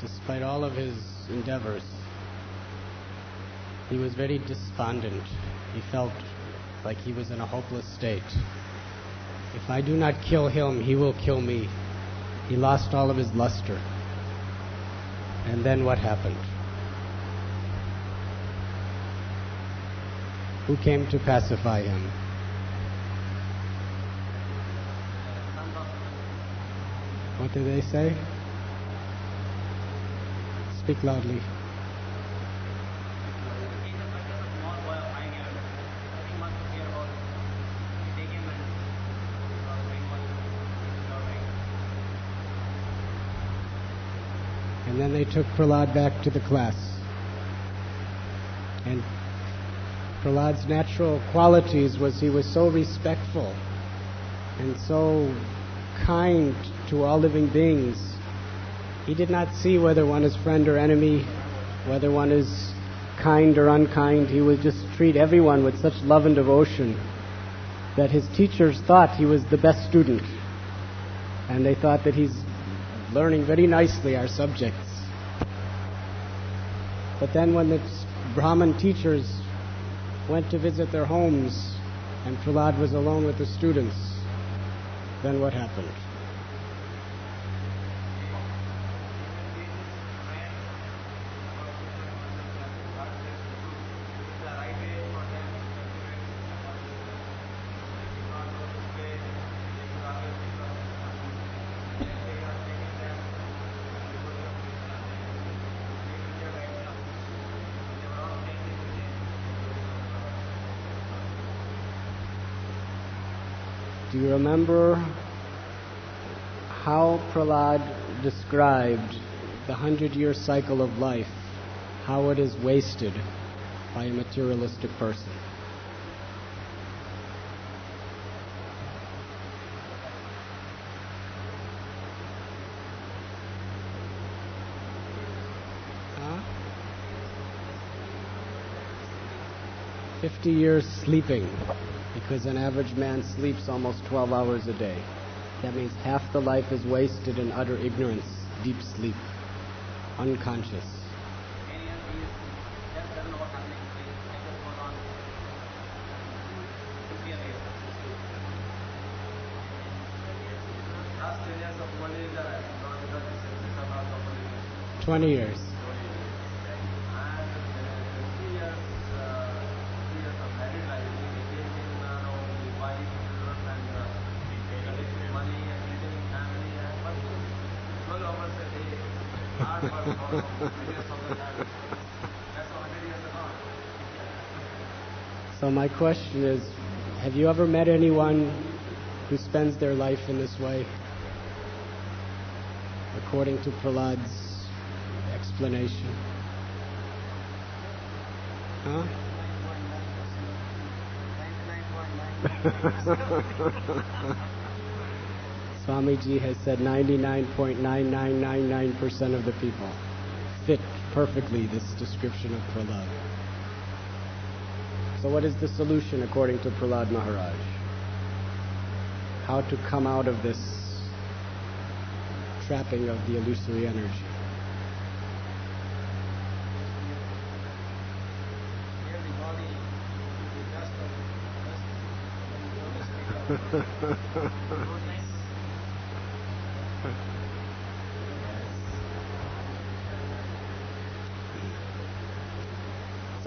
despite all of his endeavors, he was very despondent. He felt like he was in a hopeless state. If I do not kill him, he will kill me. He lost all of his luster. And then what happened? Who came to pacify him? What did they say? Loudly. And then they took Prahlad back to the class. And Prahlad's natural qualities was he was so respectful and so kind to all living beings. He did not see whether one is friend or enemy, whether one is kind or unkind. He would just treat everyone with such love and devotion that his teachers thought he was the best student. And they thought that he's learning very nicely our subjects. But then when the Brahmin teachers went to visit their homes and Prahlad was alone with the students, then what happened? Remember how Prahlad described the hundred year cycle of life, how it is wasted by a materialistic person? 50 years sleeping because an average man sleeps almost 12 hours a day. That means half the life is wasted in utter ignorance, deep sleep, unconscious. Twenty years. My question is, have you ever met anyone who spends their life in this way? According to Prahlad's explanation. Huh? Swamiji has said 99.9999% of the people fit perfectly this description of Prahlad. So, what is the solution according to Prahlad Maharaj? How to come out of this trapping of the illusory energy?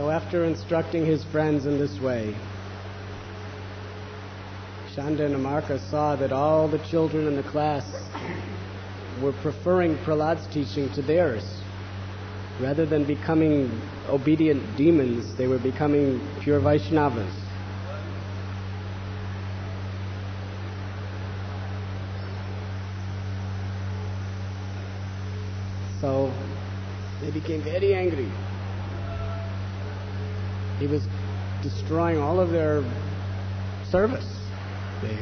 So, after instructing his friends in this way, Shanda and Amarka saw that all the children in the class were preferring Prahlad's teaching to theirs. Rather than becoming obedient demons, they were becoming pure Vaishnavas. So they became very angry. He was destroying all of their service. They,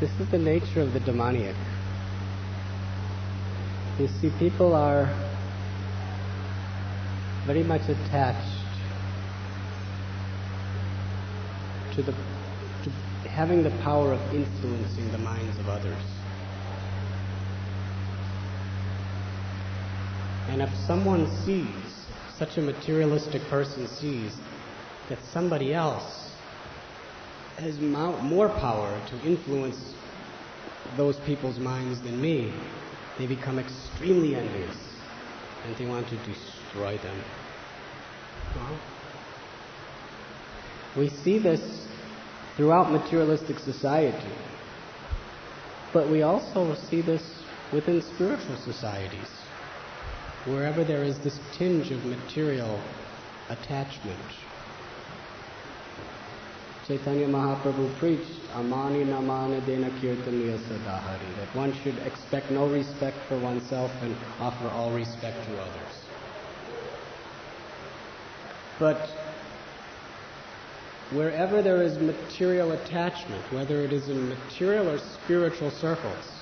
this is the nature of the demoniac. You see, people are very much attached to the to having the power of influencing the minds of others. And if someone sees, such a materialistic person sees, that somebody else has more power to influence those people's minds than me, they become extremely envious and they want to destroy them. Well, we see this throughout materialistic society, but we also see this within spiritual societies. Wherever there is this tinge of material attachment, Chaitanya Mahaprabhu preached Amani Namana Dena Kirtaniya Sadahari, that one should expect no respect for oneself and offer all respect to others. But wherever there is material attachment, whether it is in material or spiritual circles,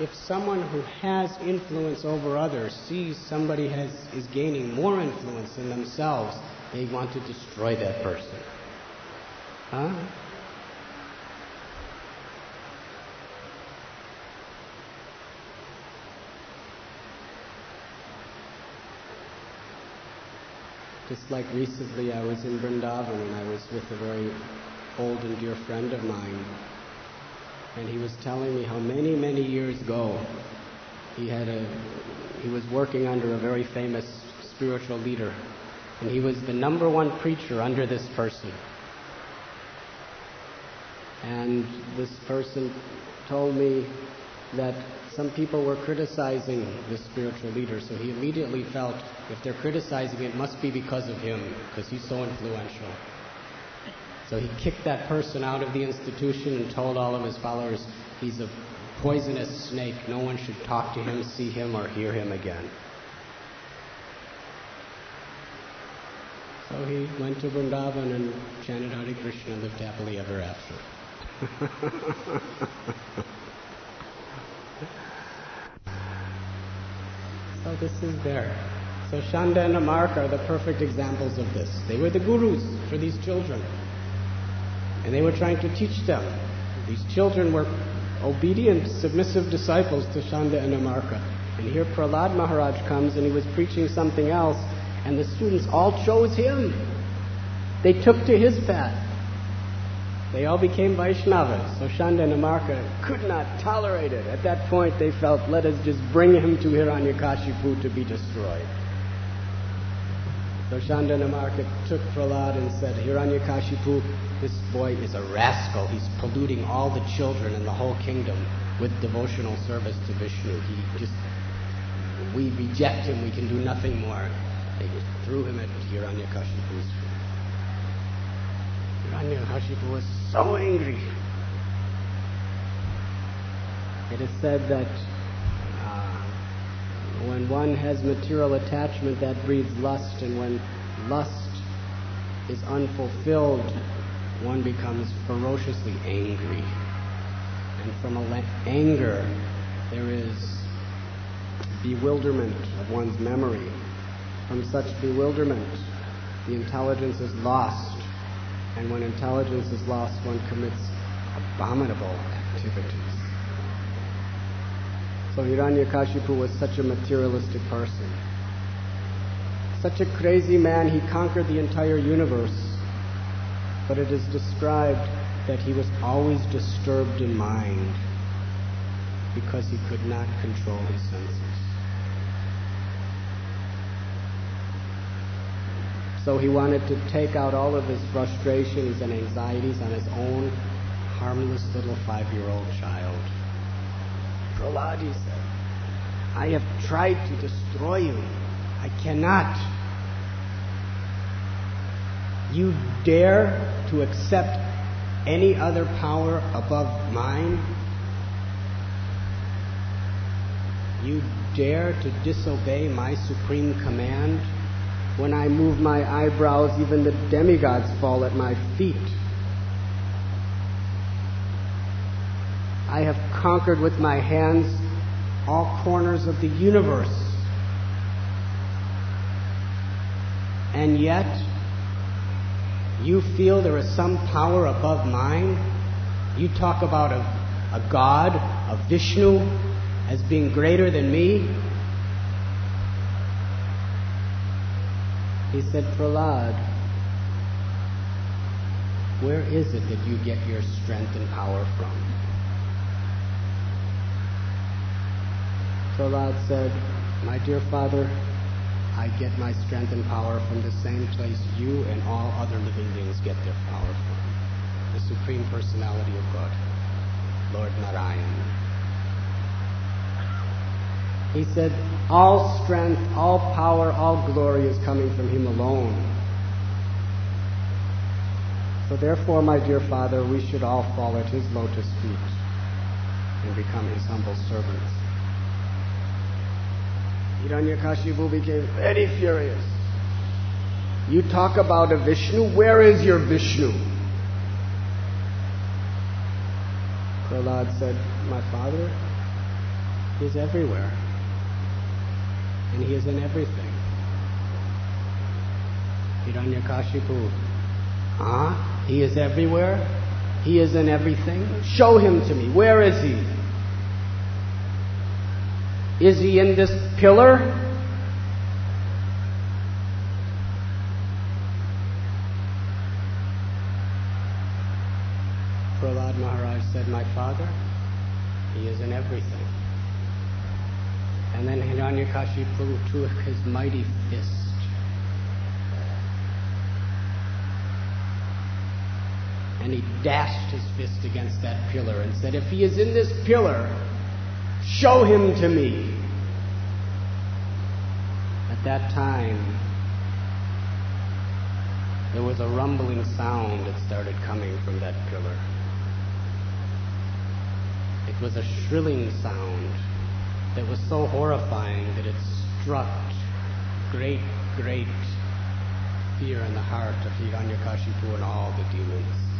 if someone who has influence over others sees somebody has, is gaining more influence than themselves, they want to destroy that person. Huh? Just like recently, I was in Vrindavan and I was with a very old and dear friend of mine. And he was telling me how many, many years ago he had a, he was working under a very famous spiritual leader and he was the number one preacher under this person. And this person told me that some people were criticizing this spiritual leader, so he immediately felt if they're criticizing it, it must be because of him, because he's so influential. So he kicked that person out of the institution and told all of his followers he's a poisonous snake. No one should talk to him, see him, or hear him again. So he went to Vrindavan and chanted Hare Krishna and lived happily ever after. so this is there. So Shanda and Amarka are the perfect examples of this. They were the gurus for these children. And they were trying to teach them. These children were obedient, submissive disciples to Shanda and Amarka. And here Prahlad Maharaj comes and he was preaching something else and the students all chose him. They took to his path. They all became Vaishnavas. So Shanda and Amarka could not tolerate it. At that point, they felt, let us just bring him to Hiranyakashipu to be destroyed. Shanda took Prahlad and said, Hiranyakashipu, this boy is a rascal. He's polluting all the children in the whole kingdom with devotional service to Vishnu. He just, we reject him. We can do nothing more. They just threw him at Hiranyakashipu's feet. Hiranyakashipu was so angry. It is said that one has material attachment, that breeds lust, and when lust is unfulfilled, one becomes ferociously angry. And from anger, there is bewilderment of one's memory from such bewilderment, the intelligence is lost. And when intelligence is lost, one commits abominable activities. So Hiranyakashipu was such a materialistic person. Such a crazy man, he conquered the entire universe. But it is described that he was always disturbed in mind because he could not control his senses. So he wanted to take out all of his frustrations and anxieties on his own harmless little five year old child. Prahlad, he said, I have tried to destroy you. I cannot. You dare to accept any other power above mine? You dare to disobey my supreme command? When I move my eyebrows, even the demigods fall at my feet. I have conquered with my hands all corners of the universe. And yet, You feel there is some power above mine? You talk about a, a God, a Vishnu, as being greater than me? He said, Prahlad, where is it that you get your strength and power from? Prahlad said, My dear father, I get my strength and power from the same place you and all other living beings get their power from the Supreme Personality of God, Lord Narayan. He said, All strength, all power, all glory is coming from Him alone. So, therefore, my dear Father, we should all fall at His lotus feet and become His humble servants. Hiranyakashipu became very furious. You talk about a Vishnu, where is your Vishnu? Prahlad said, My father, he is everywhere. And he is in everything. Hiranyakashipu, huh? He is everywhere? He is in everything? Show him to me. Where is he? Is he in this pillar? Prahlad Maharaj said, My father, he is in everything. And then Hiranyakashipu took his mighty fist and he dashed his fist against that pillar and said, If he is in this pillar, Show him to me. At that time, there was a rumbling sound that started coming from that pillar. It was a shrilling sound that was so horrifying that it struck great, great fear in the heart of Hiranyakashipu and all the demons.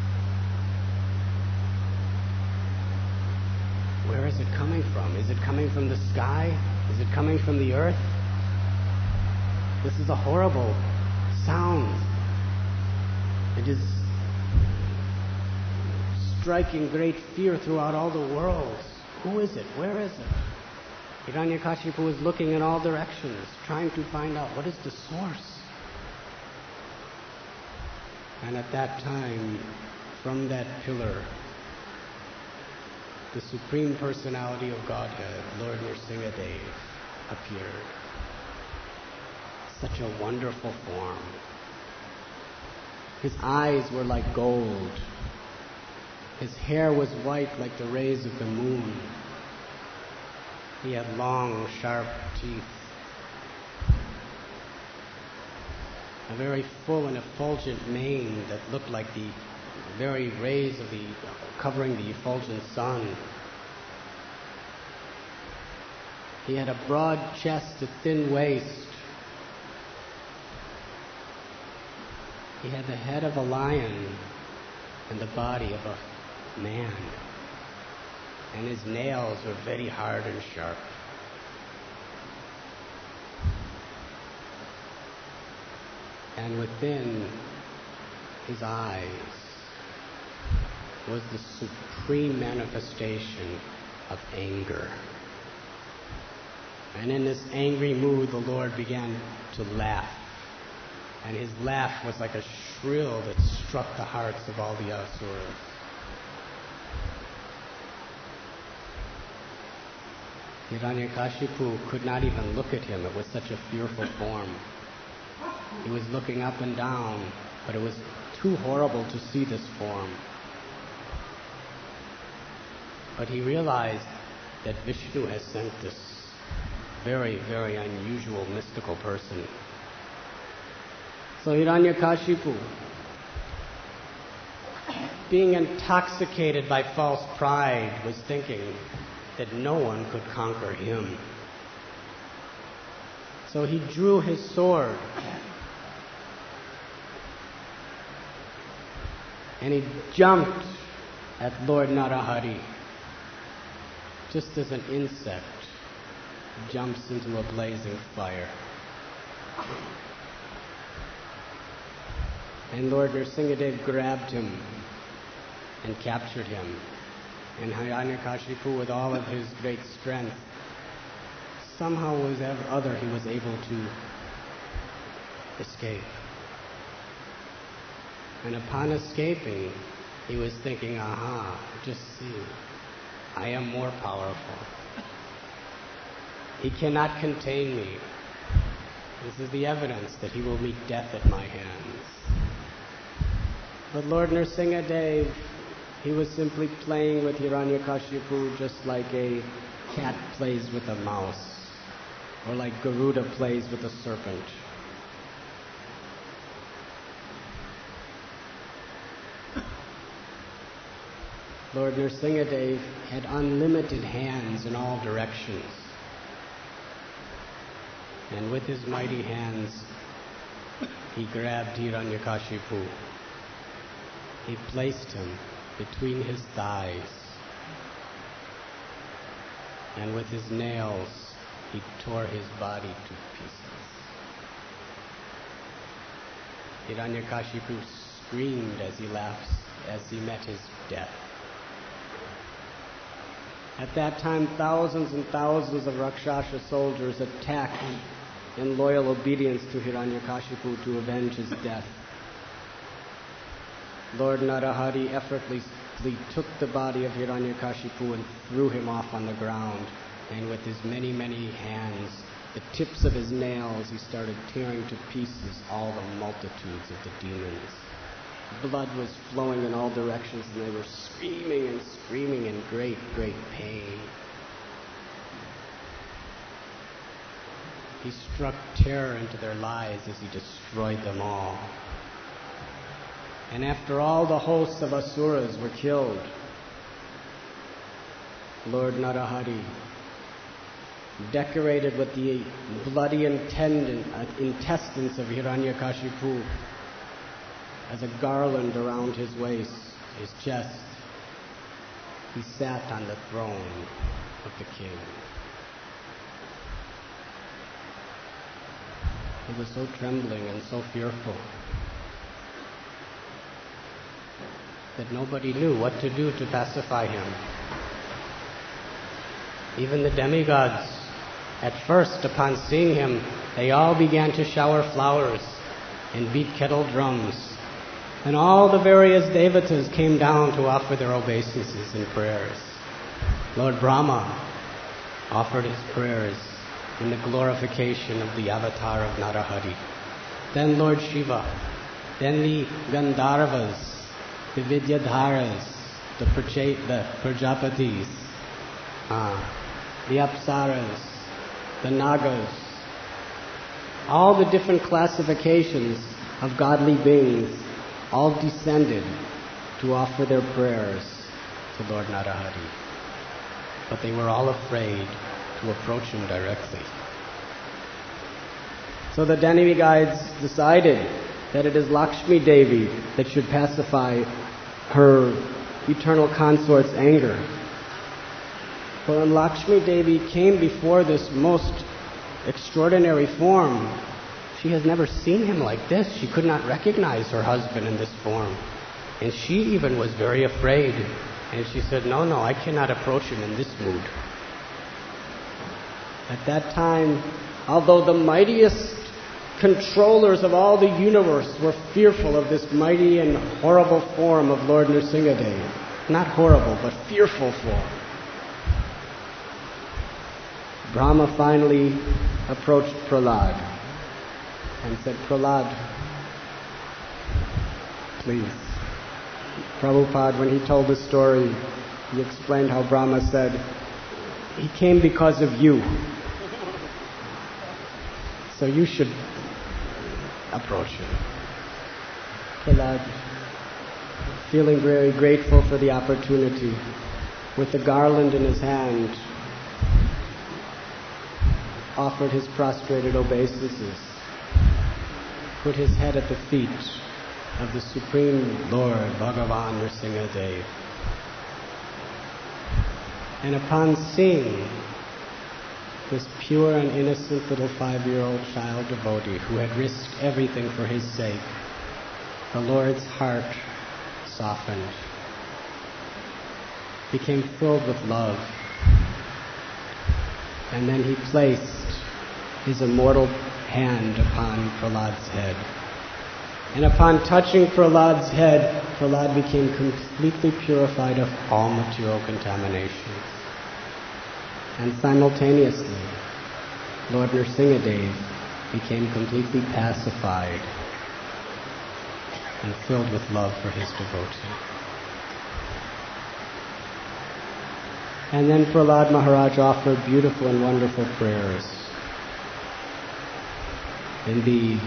Where is it coming from? Is it coming from the sky? Is it coming from the earth? This is a horrible sound. It is striking great fear throughout all the world. Who is it? Where is it? Hiranyakashipu is looking in all directions, trying to find out what is the source. And at that time, from that pillar, the Supreme Personality of Godhead, Lord Nrsingadev, appeared. Such a wonderful form. His eyes were like gold. His hair was white like the rays of the moon. He had long, sharp teeth. A very full and effulgent mane that looked like the very rays of the covering the effulgent sun. He had a broad chest, a thin waist. He had the head of a lion and the body of a man. And his nails were very hard and sharp. And within his eyes was the supreme manifestation of anger. And in this angry mood, the Lord began to laugh. And his laugh was like a shrill that struck the hearts of all the asuras. Hiranyakashipu could not even look at him. It was such a fearful form. He was looking up and down, but it was too horrible to see this form. But he realized that Vishnu has sent this very, very unusual mystical person. So Hiranyakashipu, being intoxicated by false pride, was thinking that no one could conquer him. So he drew his sword and he jumped at Lord Narahari just as an insect jumps into a blazing fire. And Lord Nrsingadev grabbed him and captured him. And Hiranyakashipu, with all of his great strength, somehow was other he was able to escape. And upon escaping, he was thinking, aha, just see, I am more powerful. He cannot contain me. This is the evidence that he will meet death at my hands. But Lord Nrsingadev, he was simply playing with Hiranyakashipu just like a cat plays with a mouse, or like Garuda plays with a serpent. Lord Nrsingadev had unlimited hands in all directions. And with his mighty hands, he grabbed Hiranyakashipu. He placed him between his thighs. And with his nails, he tore his body to pieces. Hiranyakashipu screamed as he laughed as he met his death. At that time, thousands and thousands of Rakshasa soldiers attacked in loyal obedience to Hiranyakashipu to avenge his death. Lord Narahari effortlessly took the body of Hiranyakashipu and threw him off on the ground. And with his many, many hands, the tips of his nails, he started tearing to pieces all the multitudes of the demons. Blood was flowing in all directions, and they were screaming and screaming in great, great pain. He struck terror into their lives as he destroyed them all. And after all the hosts of Asuras were killed, Lord Narahari, decorated with the bloody uh, intestines of Hiranyakashipu, as a garland around his waist, his chest, he sat on the throne of the king. He was so trembling and so fearful that nobody knew what to do to pacify him. Even the demigods, at first, upon seeing him, they all began to shower flowers and beat kettle drums and all the various devatas came down to offer their obeisances and prayers. Lord Brahma offered his prayers in the glorification of the avatar of Narahari. Then Lord Shiva, then the Gandharvas, the Vidyadharas, the, Praja- the Prajapatis, uh, the Apsaras, the Nagas, all the different classifications of godly beings all descended to offer their prayers to Lord Narahari. But they were all afraid to approach him directly. So the demigods decided that it is Lakshmi Devi that should pacify her eternal consort's anger. For when Lakshmi Devi came before this most extraordinary form, she has never seen him like this. She could not recognize her husband in this form. And she even was very afraid. And she said, No, no, I cannot approach him in this mood. At that time, although the mightiest controllers of all the universe were fearful of this mighty and horrible form of Lord Nrsingadev, not horrible, but fearful form. Brahma finally approached Prahlad and said, Prahlad, please. Prabhupada, when he told the story, he explained how Brahma said, he came because of you. So you should approach him. Prahlad, feeling very grateful for the opportunity, with the garland in his hand, offered his prostrated obeisances put his head at the feet of the Supreme Lord Bhagavan Nrsingadev. And upon seeing this pure and innocent little five year old child devotee who had risked everything for his sake, the Lord's heart softened, became filled with love, and then he placed his immortal hand upon Prahlad's head. And upon touching Prahlad's head, Prahlad became completely purified of all material contaminations. And simultaneously, Lord Nrsingadev became completely pacified and filled with love for his devotee. And then Prahlad Maharaj offered beautiful and wonderful prayers in the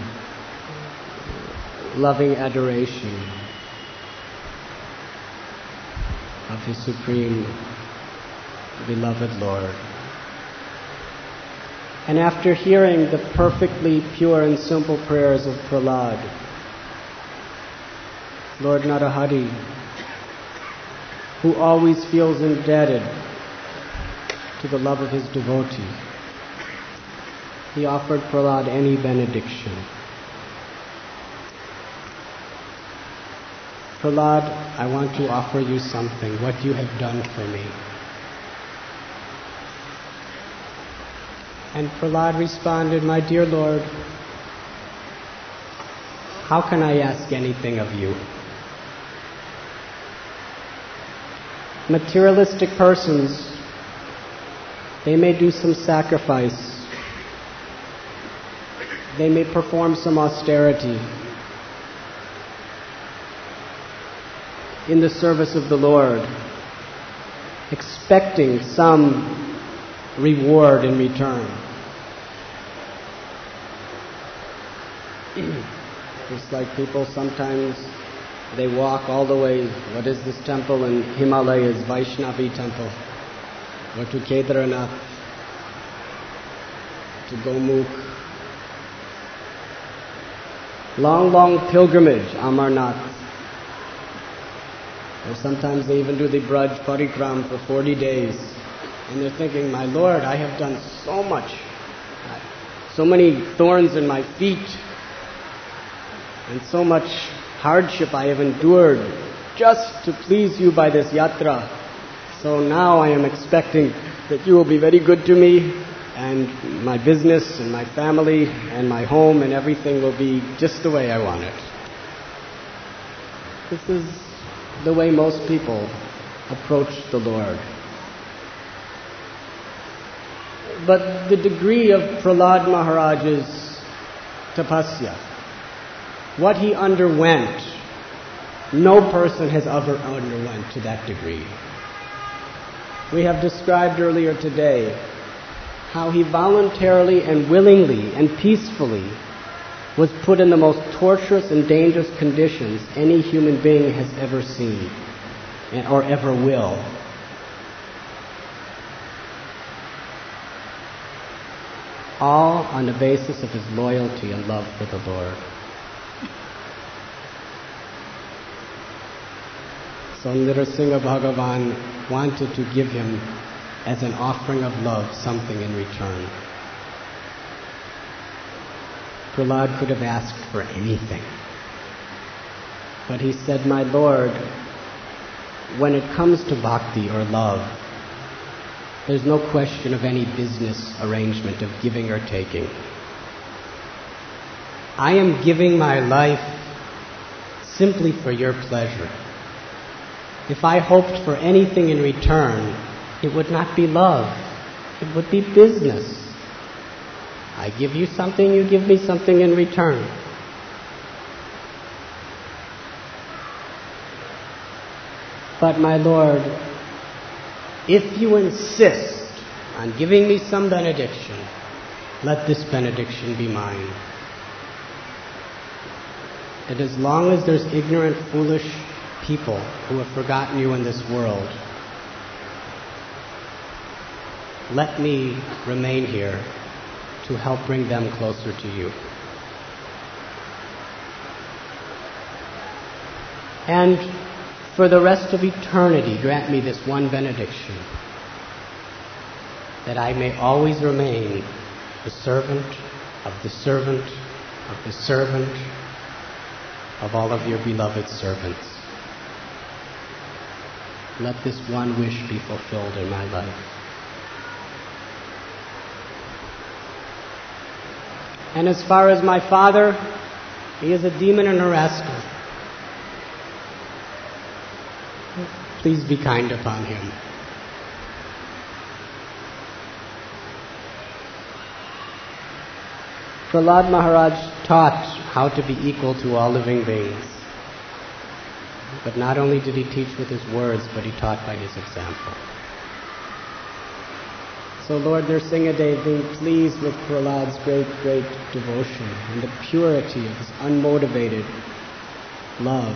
loving adoration of his supreme beloved Lord. And after hearing the perfectly pure and simple prayers of Prahlad, Lord Narahari, who always feels indebted to the love of his devotee, he offered Prahlad any benediction. Prahlad, I want to offer you something, what you have done for me. And Prahlad responded, My dear Lord, how can I ask anything of you? Materialistic persons, they may do some sacrifice they may perform some austerity in the service of the Lord, expecting some reward in return. Just like people sometimes they walk all the way, what is this temple in Himalayas, Vaishnavi temple, or to Kedarnath, to Gomukh, long, long pilgrimage, Amarnath. Or sometimes they even do the Braj Parikram for 40 days. And they're thinking, my Lord, I have done so much. So many thorns in my feet. And so much hardship I have endured just to please you by this yatra. So now I am expecting that you will be very good to me and my business and my family and my home and everything will be just the way I want it. This is the way most people approach the Lord. But the degree of Prahlad Maharaj's tapasya, what he underwent, no person has ever underwent to that degree. We have described earlier today how he voluntarily and willingly and peacefully was put in the most torturous and dangerous conditions any human being has ever seen or ever will. All on the basis of his loyalty and love for the Lord. So Nrsinga Bhagavan wanted to give him as an offering of love something in return. Prahlad could have asked for anything. But he said, My Lord, when it comes to bhakti or love, there's no question of any business arrangement of giving or taking. I am giving my life simply for your pleasure. If I hoped for anything in return, it would not be love. It would be business. I give you something, you give me something in return. But my Lord, if you insist on giving me some benediction, let this benediction be mine. And as long as there's ignorant, foolish people who have forgotten you in this world, let me remain here to help bring them closer to you. And for the rest of eternity, grant me this one benediction that I may always remain the servant of the servant of the servant of all of your beloved servants. Let this one wish be fulfilled in my life. And as far as my father, he is a demon and a rascal. Please be kind upon him. Prahlad Maharaj taught how to be equal to all living beings. But not only did he teach with his words, but he taught by his example. So Lord Nrsingadev, being pleased with Prahlad's great, great devotion and the purity of his unmotivated love,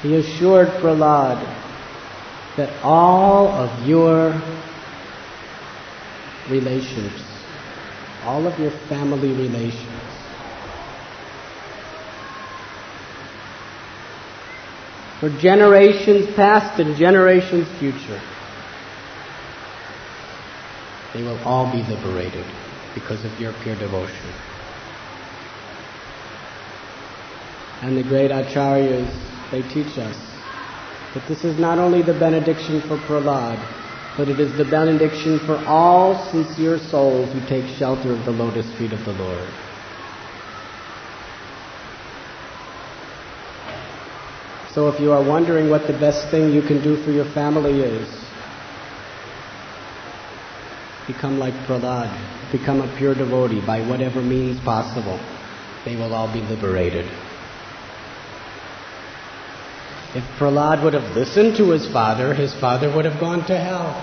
he assured Prahlad that all of your relations, all of your family relations, for generations past and generations future, they will all be liberated because of your pure devotion. And the great acharyas, they teach us that this is not only the benediction for Prahlad, but it is the benediction for all sincere souls who take shelter of the lotus feet of the Lord. So if you are wondering what the best thing you can do for your family is, become like Prahlad, become a pure devotee by whatever means possible. They will all be liberated. If Prahlad would have listened to his father, his father would have gone to hell.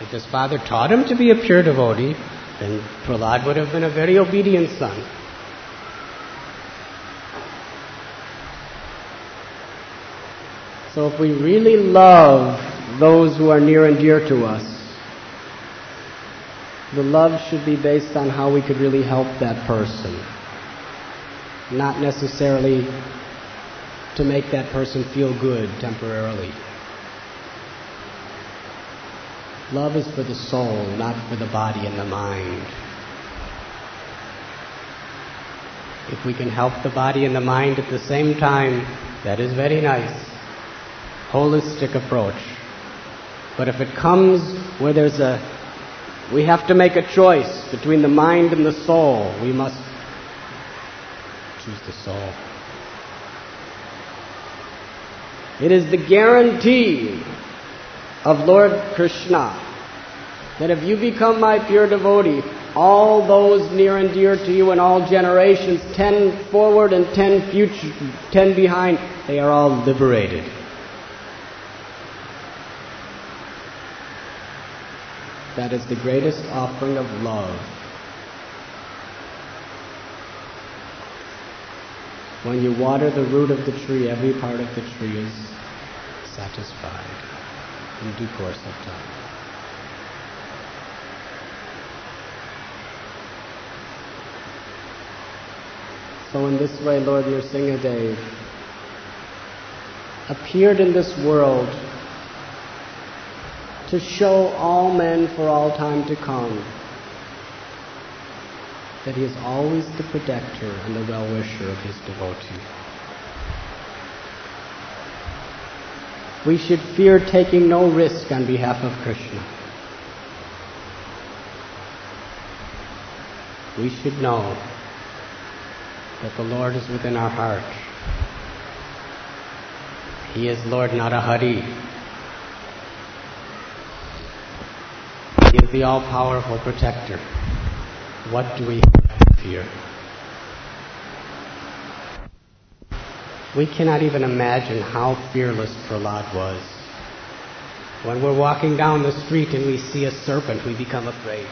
If his father taught him to be a pure devotee, then Prahlad would have been a very obedient son. So if we really love those who are near and dear to us, the love should be based on how we could really help that person, not necessarily to make that person feel good temporarily. Love is for the soul, not for the body and the mind. If we can help the body and the mind at the same time, that is very nice holistic approach. But if it comes where there's a, we have to make a choice between the mind and the soul, we must choose the soul. It is the guarantee of Lord Krishna that if you become my pure devotee, all those near and dear to you in all generations, ten forward and ten future, ten behind, they are all liberated. That is the greatest offering of love. When you water the root of the tree, every part of the tree is satisfied in due course of time. So in this way, Lord Nrsingadev appeared in this world to show all men for all time to come that he is always the protector and the well wisher of his devotee. We should fear taking no risk on behalf of Krishna. We should know that the Lord is within our heart. He is Lord Narahari, He is the all powerful protector. What do we fear? We cannot even imagine how fearless Prahlad was. When we're walking down the street and we see a serpent, we become afraid.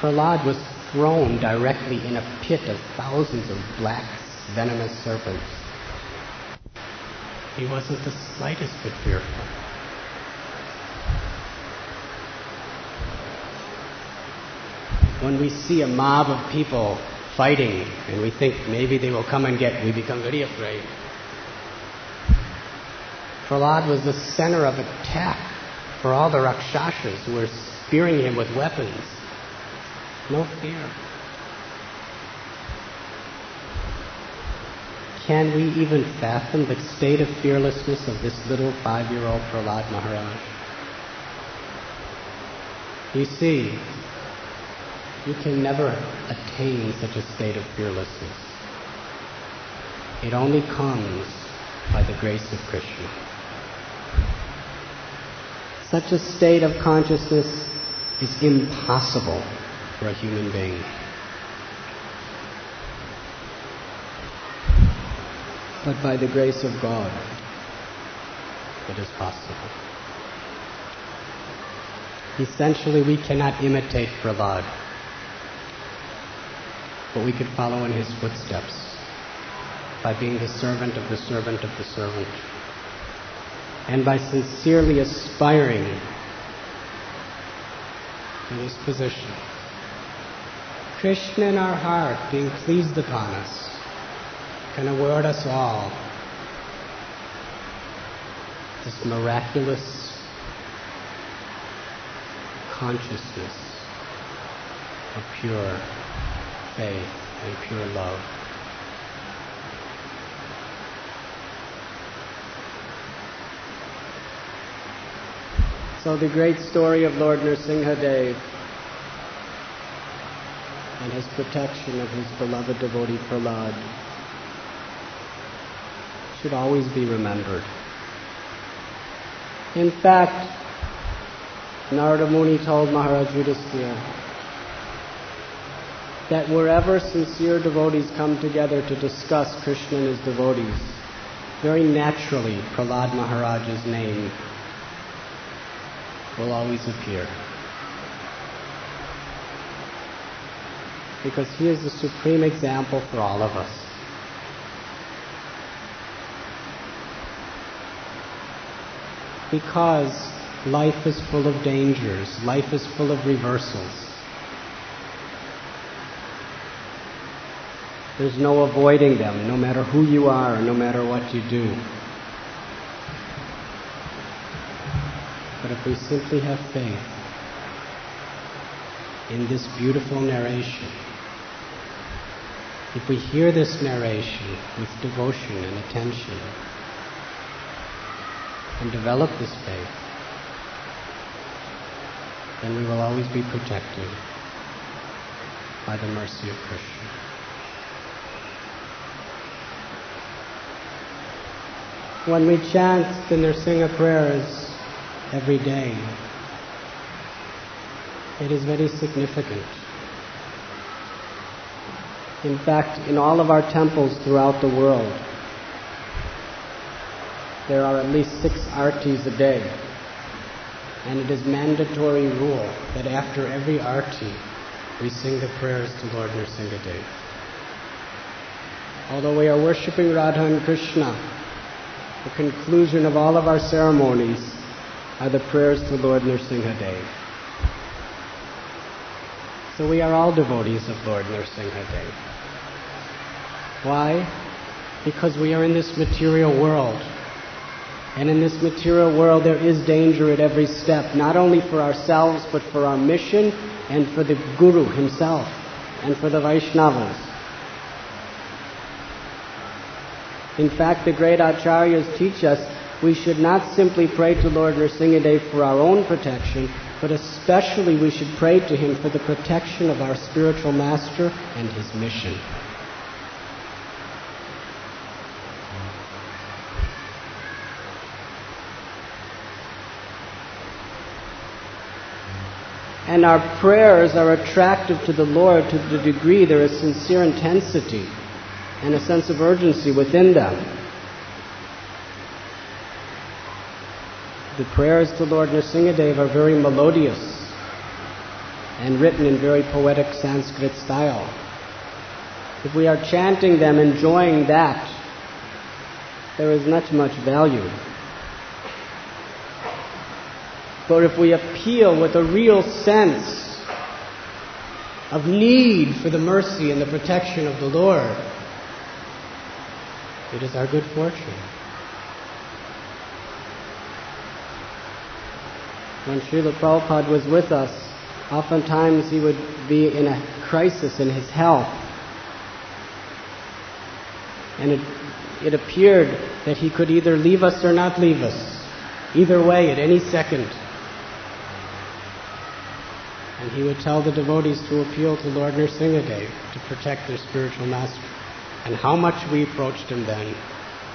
Prahlad was thrown directly in a pit of thousands of black, venomous serpents. He wasn't the slightest bit fearful. When we see a mob of people fighting and we think maybe they will come and get, we become very afraid. Prahlad was the center of attack for all the Rakshasas who were spearing him with weapons. No fear. Can we even fathom the state of fearlessness of this little five year old Prahlad Maharaj? You see, you can never attain such a state of fearlessness. It only comes by the grace of Krishna. Such a state of consciousness is impossible for a human being. But by the grace of God, it is possible. Essentially, we cannot imitate Prahlad, but we could follow in his footsteps by being the servant of the servant of the servant, and by sincerely aspiring to this position. Krishna in our heart being pleased upon us can award us all this miraculous consciousness of pure faith and pure love. So the great story of Lord Nrsimhadev and his protection of his beloved devotee Prahlad should always be remembered. In fact, Narada Muni told Maharaj Yudhisthira that wherever sincere devotees come together to discuss Krishna and his devotees, very naturally Prahlad Maharaj's name will always appear. Because he is the supreme example for all of us. Because life is full of dangers, life is full of reversals. There's no avoiding them, no matter who you are, no matter what you do. But if we simply have faith in this beautiful narration, if we hear this narration with devotion and attention, and develop this faith, then we will always be protected by the mercy of Krishna. When we chant the Nrsimha prayers every day, it is very significant. In fact, in all of our temples throughout the world, there are at least six artis a day. And it is mandatory rule that after every arti, we sing the prayers to Lord Nrsimhadev. Although we are worshipping Radha and Krishna, the conclusion of all of our ceremonies are the prayers to Lord Nrsimhadev. So we are all devotees of Lord Nrsimhadev. Why? Because we are in this material world. And in this material world, there is danger at every step, not only for ourselves, but for our mission and for the Guru himself and for the Vaishnavas. In fact, the great acharyas teach us we should not simply pray to Lord Nrsimhadev for our own protection, but especially we should pray to him for the protection of our spiritual master and his mission. And our prayers are attractive to the Lord to the degree there is sincere intensity and a sense of urgency within them. The prayers to Lord Nrsimhadev are very melodious and written in very poetic Sanskrit style. If we are chanting them, enjoying that, there is not much value. But if we appeal with a real sense of need for the mercy and the protection of the Lord, it is our good fortune. when Srila Prabhupada was with us, oftentimes he would be in a crisis in his health. And it, it appeared that he could either leave us or not leave us. Either way, at any second. And he would tell the devotees to appeal to Lord Nrsingadev to protect their spiritual master. And how much we approached him then.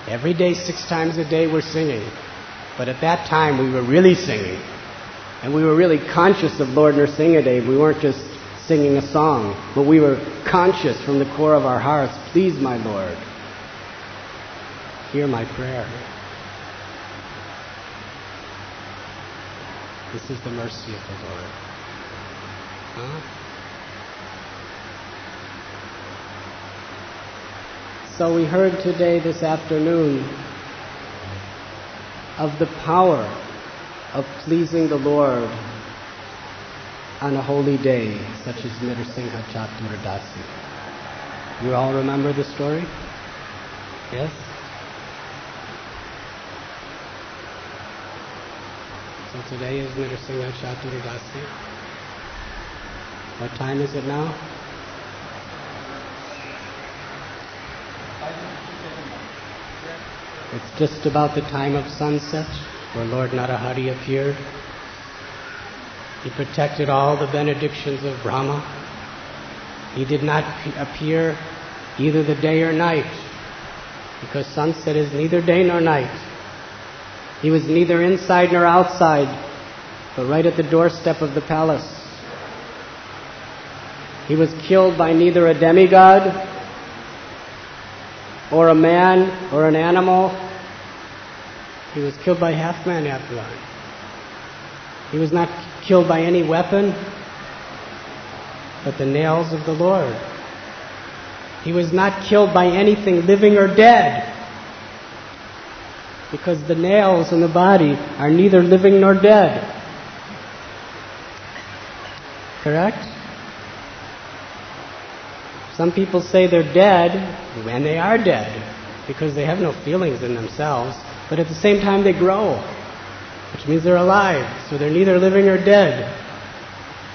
Every day, six times a day, we're singing. But at that time, we were really singing. And we were really conscious of Lord Nrsingadev. We weren't just singing a song, but we were conscious from the core of our hearts, please, my Lord, hear my prayer. This is the mercy of the Lord. Huh? So we heard today, this afternoon, of the power of pleasing the Lord on a holy day, such as Nrsimha Chaturdasi. You all remember the story? Yes? So today is Nrsimha Chaturdasi. What time is it now? It's just about the time of sunset where Lord Narahari appeared. He protected all the benedictions of Brahma. He did not appear either the day or night because sunset is neither day nor night. He was neither inside nor outside, but right at the doorstep of the palace. He was killed by neither a demigod or a man or an animal. He was killed by half man, half God. He was not killed by any weapon, but the nails of the Lord. He was not killed by anything living or dead, because the nails in the body are neither living nor dead. Correct? Some people say they're dead when they are dead because they have no feelings in themselves, but at the same time they grow, which means they're alive, so they're neither living or dead.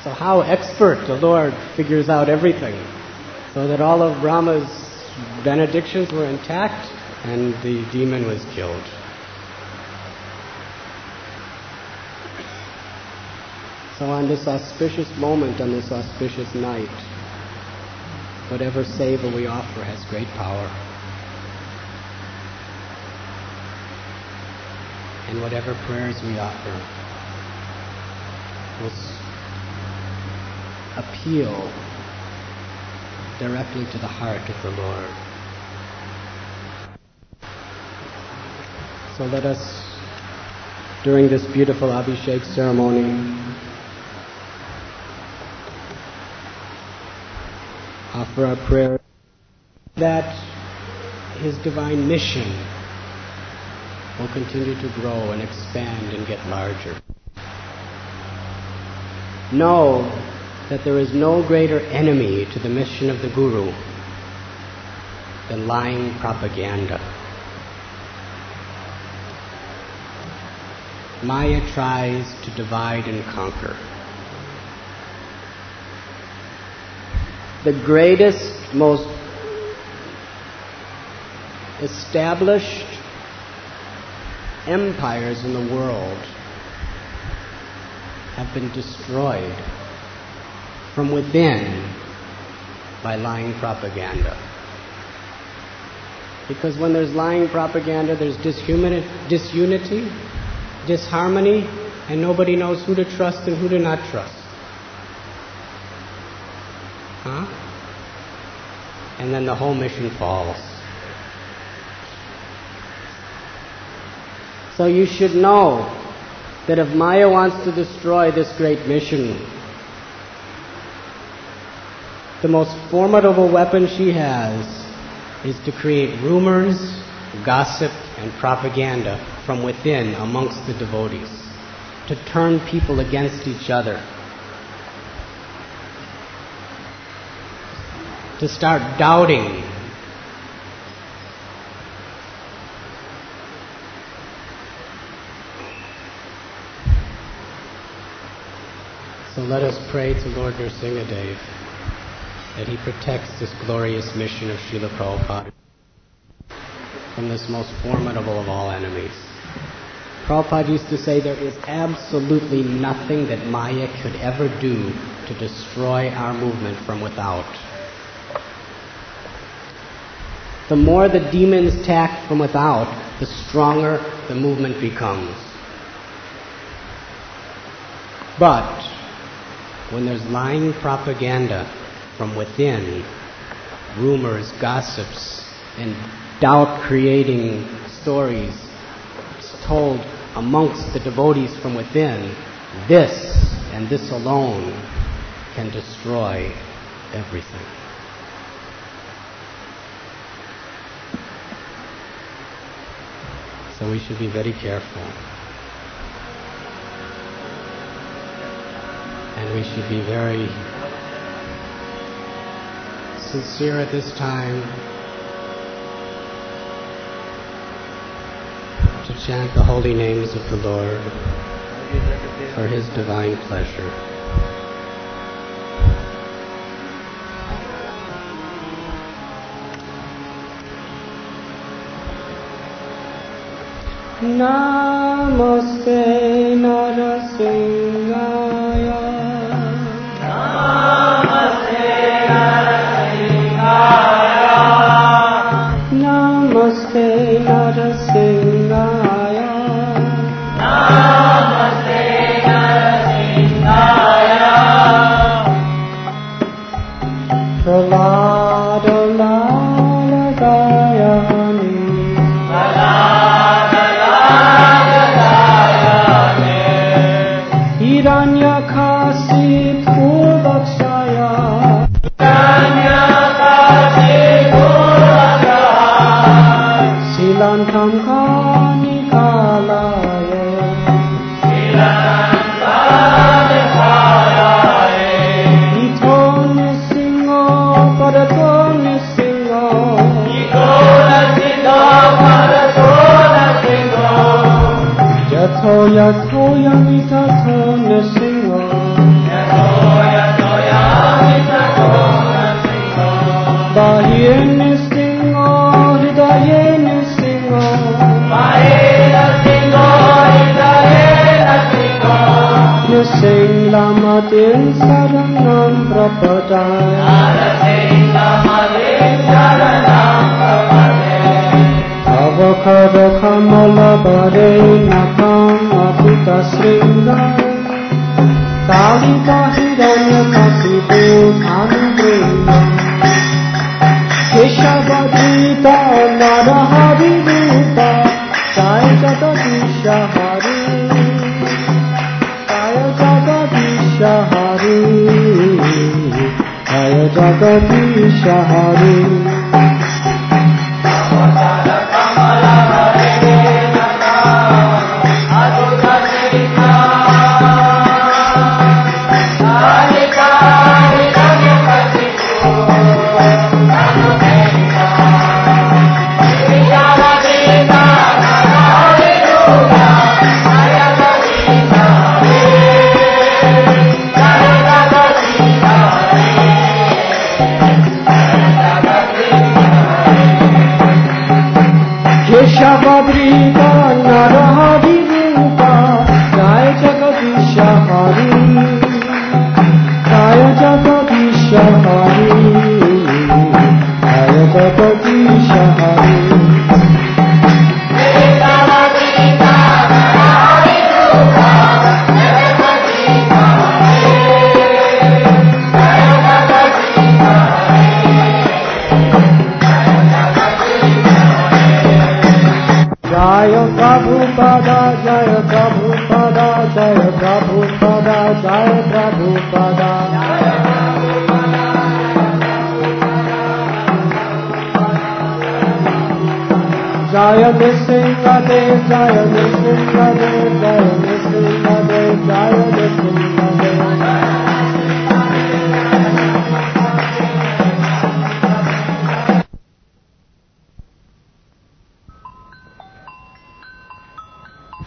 So, how expert the Lord figures out everything so that all of Brahma's benedictions were intact and the demon was killed. So, on this auspicious moment, on this auspicious night, whatever seva we offer has great power. And whatever prayers we offer will appeal directly to the heart of the Lord. So let us, during this beautiful Abhishek ceremony, offer our prayer that His divine mission will continue to grow and expand and get larger. Know that there is no greater enemy to the mission of the Guru than lying propaganda. Maya tries to divide and conquer. the greatest, most established empires in the world have been destroyed from within by lying propaganda. Because when there's lying propaganda, there's disunity, disharmony, and nobody knows who to trust and who to not trust. Huh? And then the whole mission falls. So you should know that if Maya wants to destroy this great mission, the most formidable weapon she has is to create rumors, gossip, and propaganda from within amongst the devotees, to turn people against each other to start doubting. So let us pray to Lord Nrsingadev that he protects this glorious mission of Srila Prabhupada from this most formidable of all enemies. Prabhupada used to say there is absolutely nothing that Maya could ever do to destroy our movement from without. The more the demons attack from without, the stronger the movement becomes. But when there's lying propaganda from within, rumors, gossips, and doubt creating stories told amongst the devotees from within, this and this alone can destroy everything. So we should be very careful. And we should be very sincere at this time to chant the holy names of the Lord for his divine pleasure. Namaste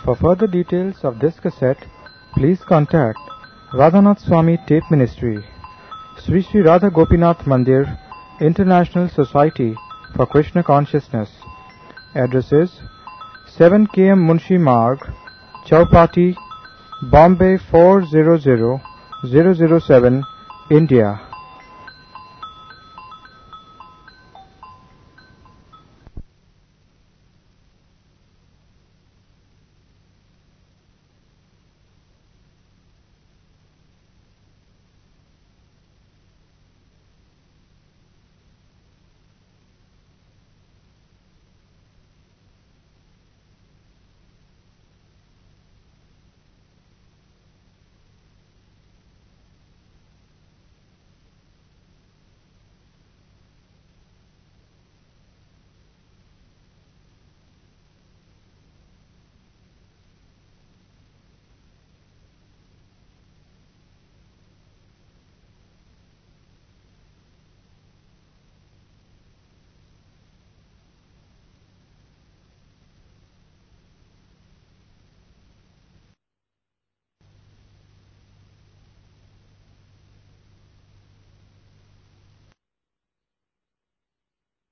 For further details of this cassette, please contact Radhanath Swami Tape Ministry, Sri Sri Radha Gopinath Mandir, International Society for Krishna Consciousness. Addresses 7 K.M. Munshi Marg, Chowpatty, Bombay 400007, India.